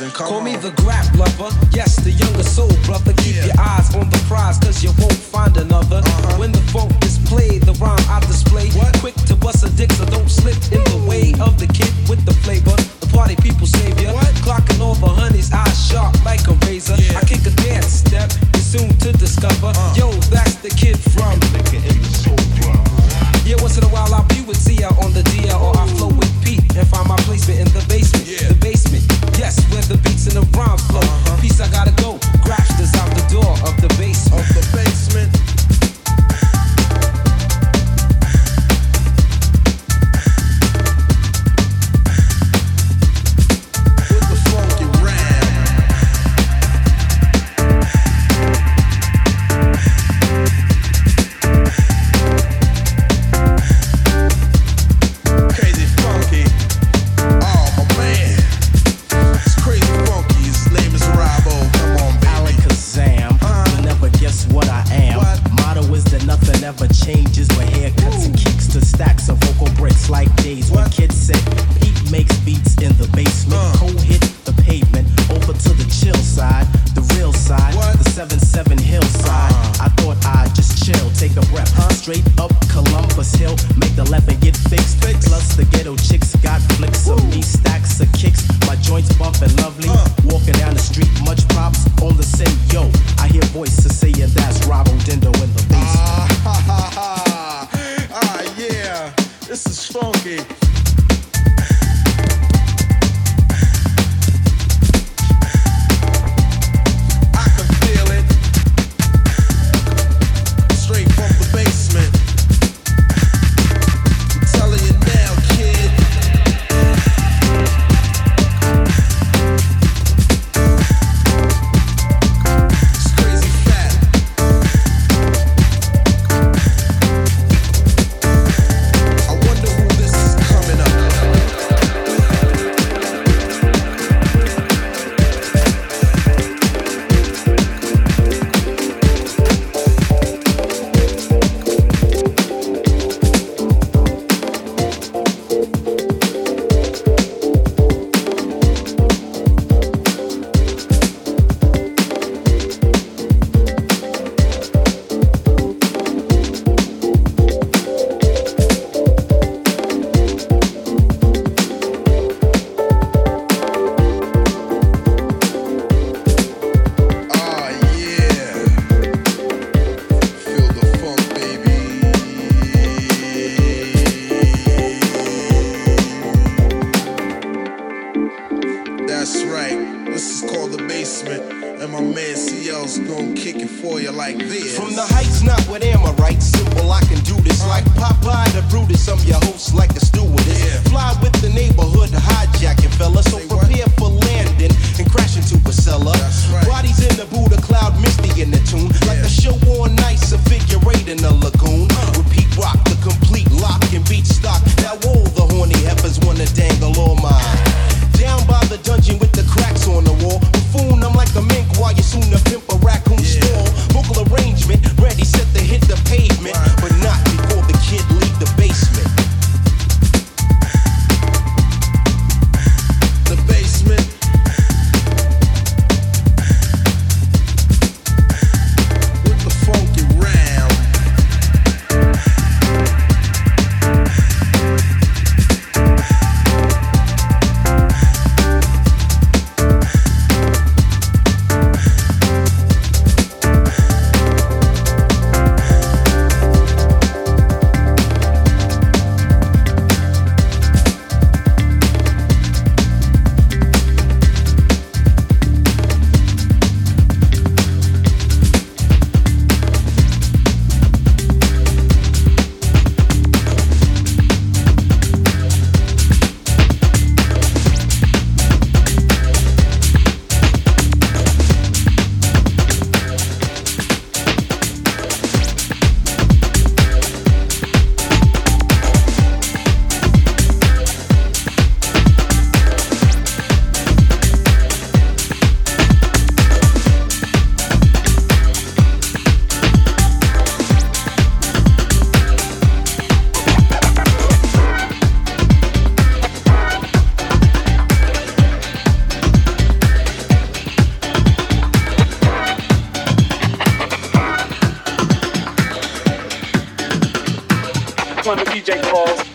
and come Call on. me the Jones gon' kick it for you like this. From the heights, not what am I? right? Simple, I can do this. Like Popeye the Brutus, I'm your host like a stewardess. Yeah. Fly with the neighborhood hijacking fella, so Say prepare what? for landing and crashing to a cellar. Right. Bodies in the booth DJ Paul.